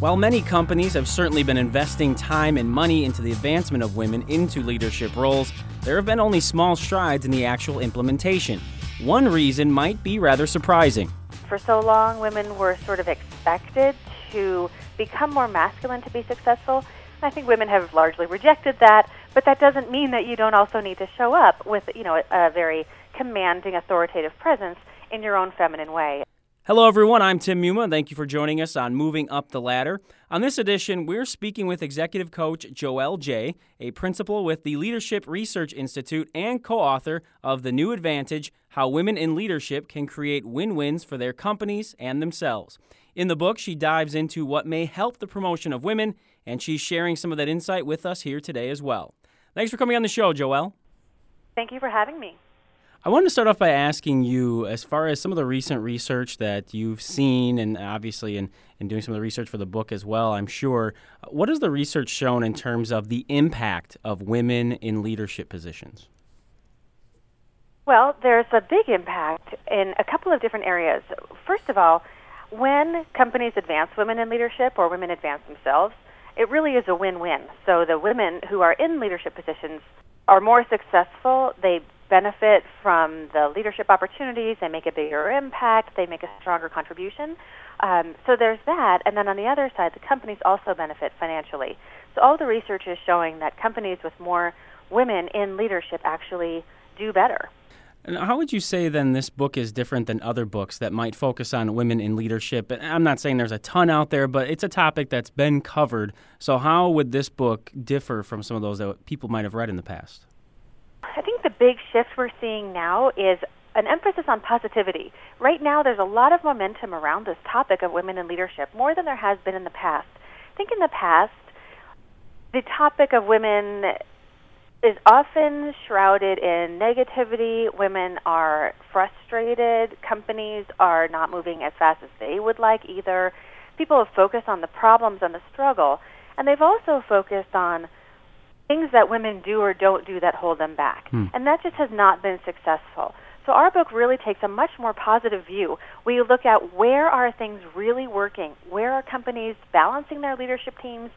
While many companies have certainly been investing time and money into the advancement of women into leadership roles, there have been only small strides in the actual implementation. One reason might be rather surprising. For so long, women were sort of expected to become more masculine to be successful. I think women have largely rejected that, but that doesn't mean that you don't also need to show up with, you know, a, a very commanding, authoritative presence in your own feminine way. Hello, everyone. I'm Tim Muma. Thank you for joining us on Moving Up the Ladder. On this edition, we're speaking with executive coach Joelle Jay, a principal with the Leadership Research Institute and co author of The New Advantage How Women in Leadership Can Create Win Wins for Their Companies and Themselves. In the book, she dives into what may help the promotion of women, and she's sharing some of that insight with us here today as well. Thanks for coming on the show, Joelle. Thank you for having me. I want to start off by asking you, as far as some of the recent research that you've seen, and obviously in, in doing some of the research for the book as well, I'm sure, uh, what has the research shown in terms of the impact of women in leadership positions? Well, there's a big impact in a couple of different areas. First of all, when companies advance women in leadership or women advance themselves, it really is a win win. So the women who are in leadership positions are more successful. They benefit from the leadership opportunities. They make a bigger impact. They make a stronger contribution. Um, so there's that. And then on the other side, the companies also benefit financially. So all the research is showing that companies with more women in leadership actually do better. And how would you say then this book is different than other books that might focus on women in leadership? I'm not saying there's a ton out there, but it's a topic that's been covered. So how would this book differ from some of those that people might have read in the past? The big shift we're seeing now is an emphasis on positivity. Right now, there's a lot of momentum around this topic of women in leadership, more than there has been in the past. I think in the past, the topic of women is often shrouded in negativity. Women are frustrated. Companies are not moving as fast as they would like either. People have focused on the problems and the struggle, and they've also focused on things that women do or don't do that hold them back. Hmm. And that just has not been successful. So our book really takes a much more positive view. We look at where are things really working? Where are companies balancing their leadership teams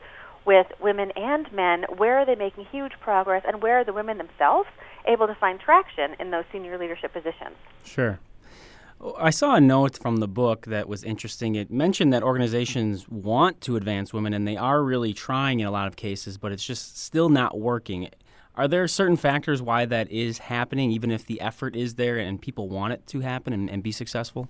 with women and men? Where are they making huge progress? And where are the women themselves able to find traction in those senior leadership positions? Sure. I saw a note from the book that was interesting. It mentioned that organizations want to advance women and they are really trying in a lot of cases, but it's just still not working. Are there certain factors why that is happening, even if the effort is there and people want it to happen and, and be successful?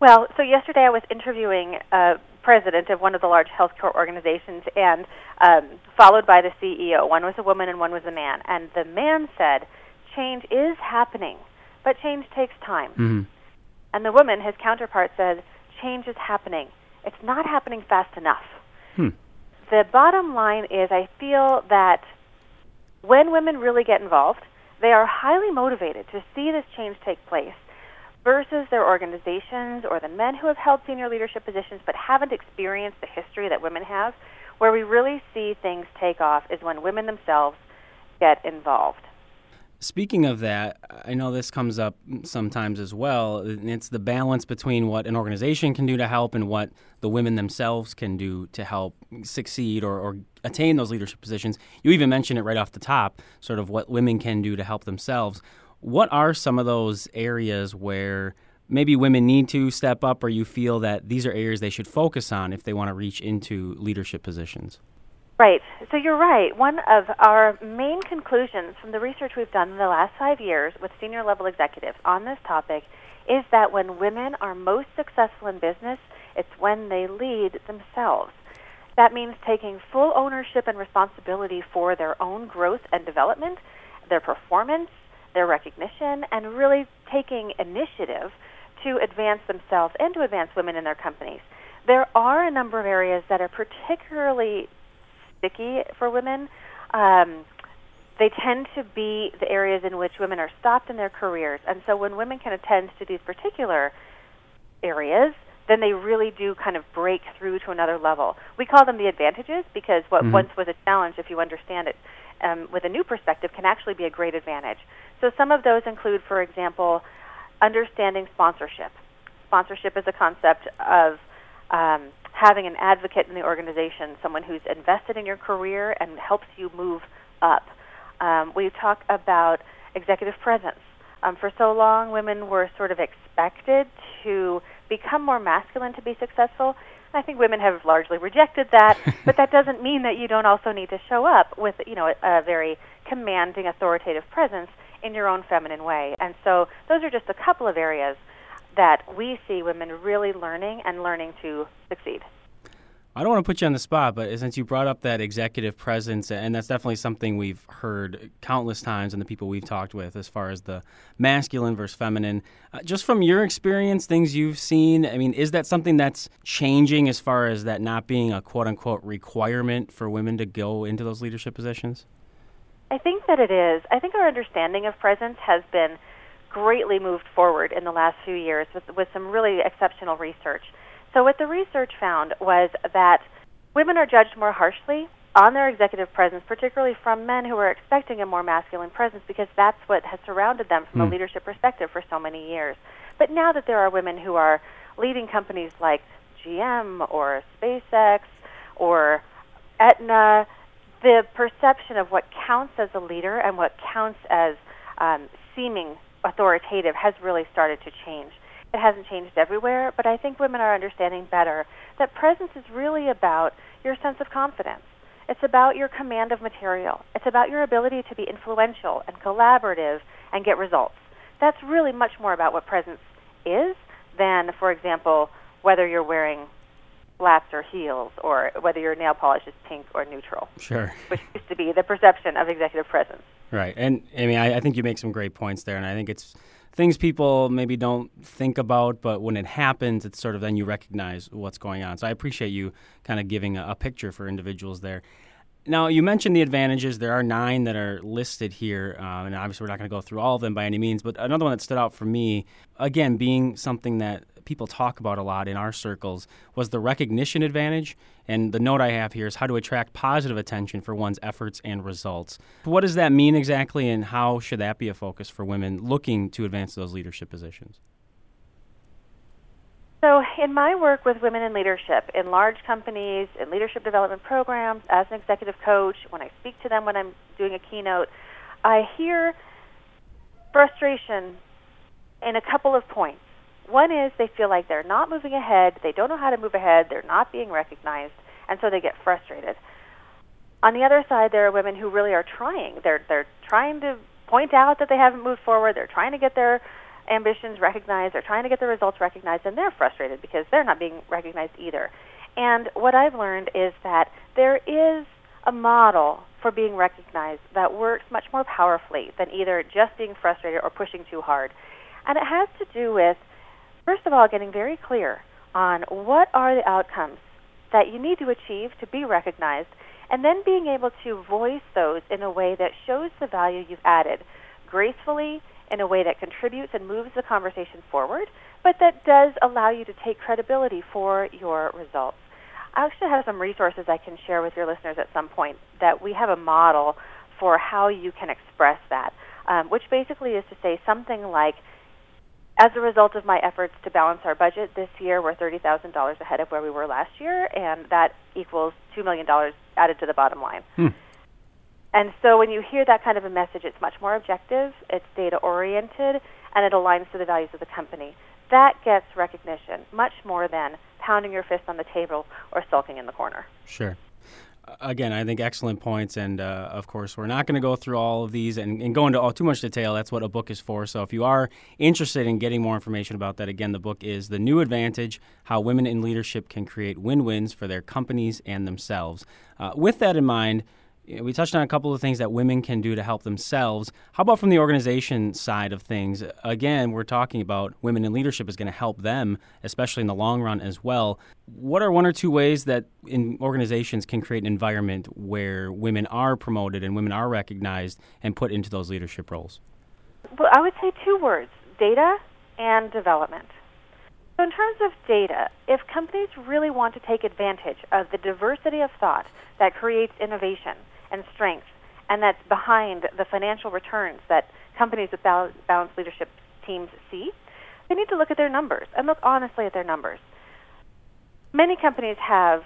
Well, so yesterday I was interviewing a president of one of the large healthcare organizations, and um, followed by the CEO. One was a woman and one was a man. And the man said, "Change is happening, but change takes time." Mm-hmm. And the woman, his counterpart, said, change is happening. It's not happening fast enough. Hmm. The bottom line is I feel that when women really get involved, they are highly motivated to see this change take place versus their organizations or the men who have held senior leadership positions but haven't experienced the history that women have. Where we really see things take off is when women themselves get involved. Speaking of that, I know this comes up sometimes as well. It's the balance between what an organization can do to help and what the women themselves can do to help succeed or, or attain those leadership positions. You even mentioned it right off the top, sort of what women can do to help themselves. What are some of those areas where maybe women need to step up, or you feel that these are areas they should focus on if they want to reach into leadership positions? Right. So you're right. One of our main conclusions from the research we've done in the last five years with senior level executives on this topic is that when women are most successful in business, it's when they lead themselves. That means taking full ownership and responsibility for their own growth and development, their performance, their recognition, and really taking initiative to advance themselves and to advance women in their companies. There are a number of areas that are particularly sticky for women. Um, they tend to be the areas in which women are stopped in their careers. And so when women can attend to these particular areas, then they really do kind of break through to another level. We call them the advantages because what mm-hmm. once was a challenge, if you understand it um, with a new perspective, can actually be a great advantage. So some of those include, for example, understanding sponsorship. Sponsorship is a concept of um, having an advocate in the organization, someone who's invested in your career and helps you move up. Um, we talk about executive presence. Um, for so long, women were sort of expected to become more masculine to be successful. I think women have largely rejected that, but that doesn't mean that you don't also need to show up with, you know, a, a very commanding, authoritative presence in your own feminine way. And so those are just a couple of areas that we see women really learning and learning to succeed. I don't want to put you on the spot, but since you brought up that executive presence, and that's definitely something we've heard countless times in the people we've talked with as far as the masculine versus feminine. Uh, just from your experience, things you've seen, I mean, is that something that's changing as far as that not being a quote unquote requirement for women to go into those leadership positions? I think that it is. I think our understanding of presence has been greatly moved forward in the last few years with, with some really exceptional research. So, what the research found was that women are judged more harshly on their executive presence, particularly from men who are expecting a more masculine presence, because that's what has surrounded them from mm. a hmm. leadership perspective for so many years. But now that there are women who are leading companies like GM or SpaceX or Aetna, the perception of what counts as a leader and what counts as um, seeming authoritative has really started to change. It hasn't changed everywhere, but I think women are understanding better that presence is really about your sense of confidence. It's about your command of material. It's about your ability to be influential and collaborative and get results. That's really much more about what presence is than, for example, whether you're wearing flats or heels or whether your nail polish is pink or neutral. Sure. Which used to be the perception of executive presence. Right. And I mean, I, I think you make some great points there. And I think it's things people maybe don't think about, but when it happens, it's sort of then you recognize what's going on. So I appreciate you kind of giving a, a picture for individuals there. Now, you mentioned the advantages. There are nine that are listed here, uh, and obviously we're not going to go through all of them by any means. But another one that stood out for me, again, being something that people talk about a lot in our circles was the recognition advantage. And the note I have here is how to attract positive attention for one's efforts and results. What does that mean exactly, and how should that be a focus for women looking to advance those leadership positions? So, in my work with women in leadership, in large companies, in leadership development programs, as an executive coach, when I speak to them when I'm doing a keynote, I hear frustration in a couple of points. One is they feel like they're not moving ahead, they don't know how to move ahead, they're not being recognized, and so they get frustrated. On the other side, there are women who really are trying. They're they're trying to point out that they haven't moved forward. They're trying to get their ambitions recognized. They're trying to get the results recognized, and they're frustrated because they're not being recognized either. And what I've learned is that there is a model for being recognized that works much more powerfully than either just being frustrated or pushing too hard. And it has to do with First of all, getting very clear on what are the outcomes that you need to achieve to be recognized, and then being able to voice those in a way that shows the value you've added gracefully, in a way that contributes and moves the conversation forward, but that does allow you to take credibility for your results. I actually have some resources I can share with your listeners at some point that we have a model for how you can express that, um, which basically is to say something like, as a result of my efforts to balance our budget this year, we're $30,000 ahead of where we were last year, and that equals $2 million added to the bottom line. Hmm. And so when you hear that kind of a message, it's much more objective, it's data oriented, and it aligns to the values of the company. That gets recognition much more than pounding your fist on the table or sulking in the corner. Sure again, I think excellent points, and uh, of course, we're not going to go through all of these and, and go into all too much detail. That's what a book is for. So, if you are interested in getting more information about that, again, the book is "The New Advantage: How Women in Leadership Can Create Win-Wins for Their Companies and Themselves." Uh, with that in mind, we touched on a couple of things that women can do to help themselves. How about from the organization side of things? Again, we're talking about women in leadership is going to help them, especially in the long run as well. What are one or two ways that in organizations can create an environment where women are promoted and women are recognized and put into those leadership roles? Well, I would say two words data and development. So, in terms of data, if companies really want to take advantage of the diversity of thought that creates innovation, and strength, and that's behind the financial returns that companies with balanced leadership teams see, they need to look at their numbers and look honestly at their numbers. many companies have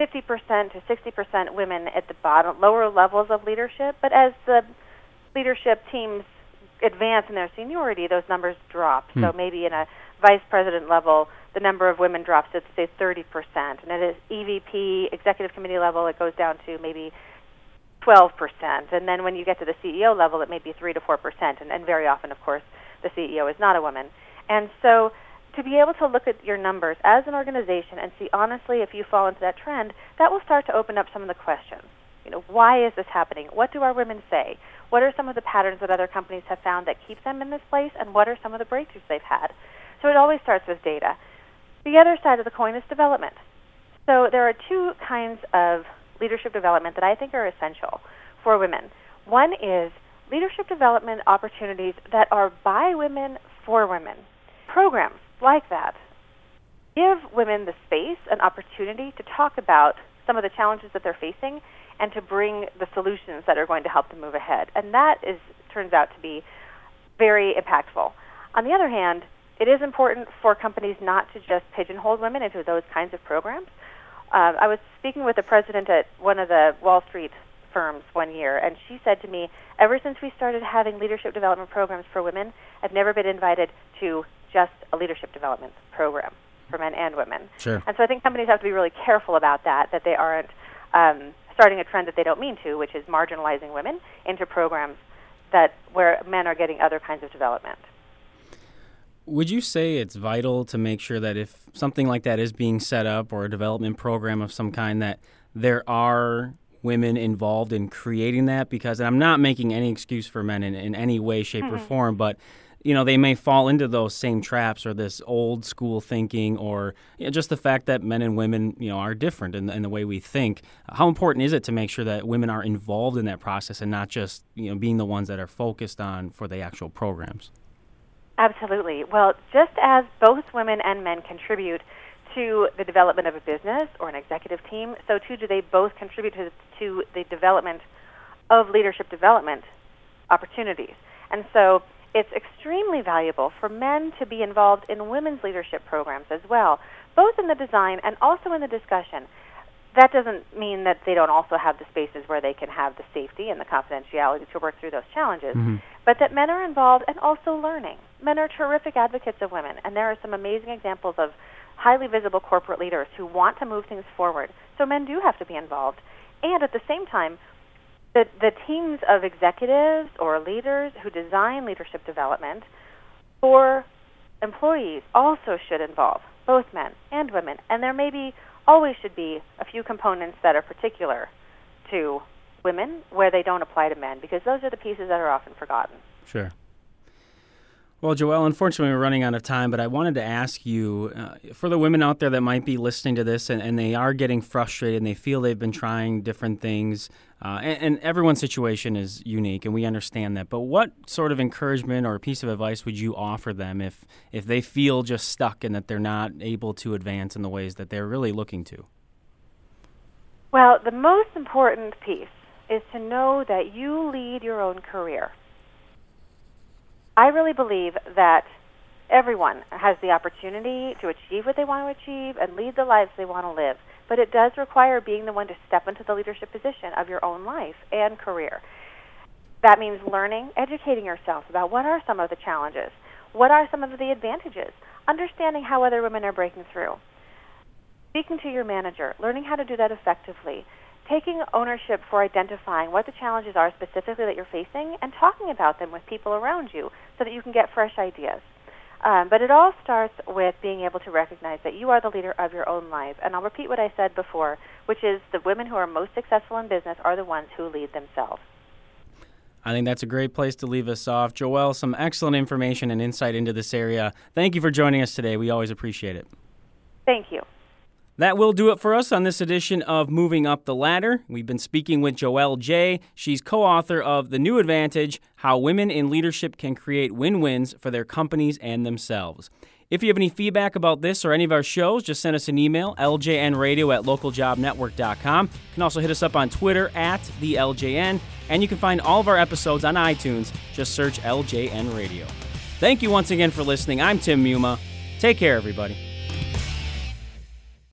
50% to 60% women at the bottom, lower levels of leadership, but as the leadership teams advance in their seniority, those numbers drop. Hmm. So maybe in a vice president level, the number of women drops to say 30%, and at an EVP executive committee level, it goes down to maybe 12%, and then when you get to the CEO level, it may be 3 to 4%, and, and very often, of course, the CEO is not a woman. And so to be able to look at your numbers as an organization and see honestly if you fall into that trend, that will start to open up some of the questions. You know, why is this happening? What do our women say? What are some of the patterns that other companies have found that keep them in this place and what are some of the breakthroughs they've had? So it always starts with data. The other side of the coin is development. So there are two kinds of leadership development that I think are essential for women. One is leadership development opportunities that are by women for women. Programs like that give women the space and opportunity to talk about some of the challenges that they're facing and to bring the solutions that are going to help them move ahead. And that is turns out to be very impactful. On the other hand, it is important for companies not to just pigeonhole women into those kinds of programs. Uh, I was speaking with the president at one of the Wall Street firms one year, and she said to me, Ever since we started having leadership development programs for women, I've never been invited to just a leadership development program for men and women. Sure. And so I think companies have to be really careful about that, that they aren't um, starting a trend that they don't mean to, which is marginalizing women into programs that where men are getting other kinds of development. Would you say it's vital to make sure that if something like that is being set up or a development program of some kind that there are women involved in creating that because I'm not making any excuse for men in, in any way, shape, mm-hmm. or form, but you know they may fall into those same traps or this old school thinking or you know, just the fact that men and women you know are different in, in, the way we think. How important is it to make sure that women are involved in that process and not just you know being the ones that are focused on for the actual programs? Absolutely. Well just as both women and men contribute to the development of a business or an executive team, so too do they both contribute to, to the development of leadership development opportunities. And so it's extremely valuable for men to be involved in women's leadership programs as well, both in the design and also in the discussion. That doesn't mean that they don't also have the spaces where they can have the safety and the confidentiality to work through those challenges, mm-hmm. but that men are involved and also learning. Men are terrific advocates of women, and there are some amazing examples of highly visible corporate leaders who want to move things forward. So men do have to be involved. And at the same time, the, the teams of executives or leaders who design leadership development for employees also should involve both men and women. And there maybe always should be a few components that are particular to women where they don't apply to men because those are the pieces that are often forgotten. Sure. Well, Joelle, unfortunately, we're running out of time, but I wanted to ask you uh, for the women out there that might be listening to this and, and, they are getting frustrated and they feel they've been trying different things, uh, and, and, everyone's situation is unique, and we understand that. But what sort of encouragement or piece of advice would you offer them if, if they feel just stuck and that they're not able to advance in the ways that they're really looking to? Well, the most important piece is to know that you lead your own career. I really believe that everyone has the opportunity to achieve what they want to achieve and lead the lives they want to live. But it does require being the one to step into the leadership position of your own life and career. That means learning, educating yourself about what are some of the challenges, what are some of the advantages, understanding how other women are breaking through, speaking to your manager, learning how to do that effectively, taking ownership for identifying what the challenges are specifically that you're facing and talking about them with people around you so that you can get fresh ideas. Um, but it all starts with being able to recognize that you are the leader of your own life. And I'll repeat what I said before, which is the women who are most successful in business are the ones who lead themselves. I think that's a great place to leave us off. Joelle, some excellent information and insight into this area. Thank you for joining us today. We always appreciate it. Thank you. That will do it for us on this edition of Moving Up the Ladder. We've been speaking with Joelle Jay. She's co author of The New Advantage How Women in Leadership Can Create Win Wins for Their Companies and Themselves. If you have any feedback about this or any of our shows, just send us an email, ljnradio at localjobnetwork.com. You can also hit us up on Twitter at the LJN, and you can find all of our episodes on iTunes. Just search LJN Radio. Thank you once again for listening. I'm Tim Muma. Take care, everybody.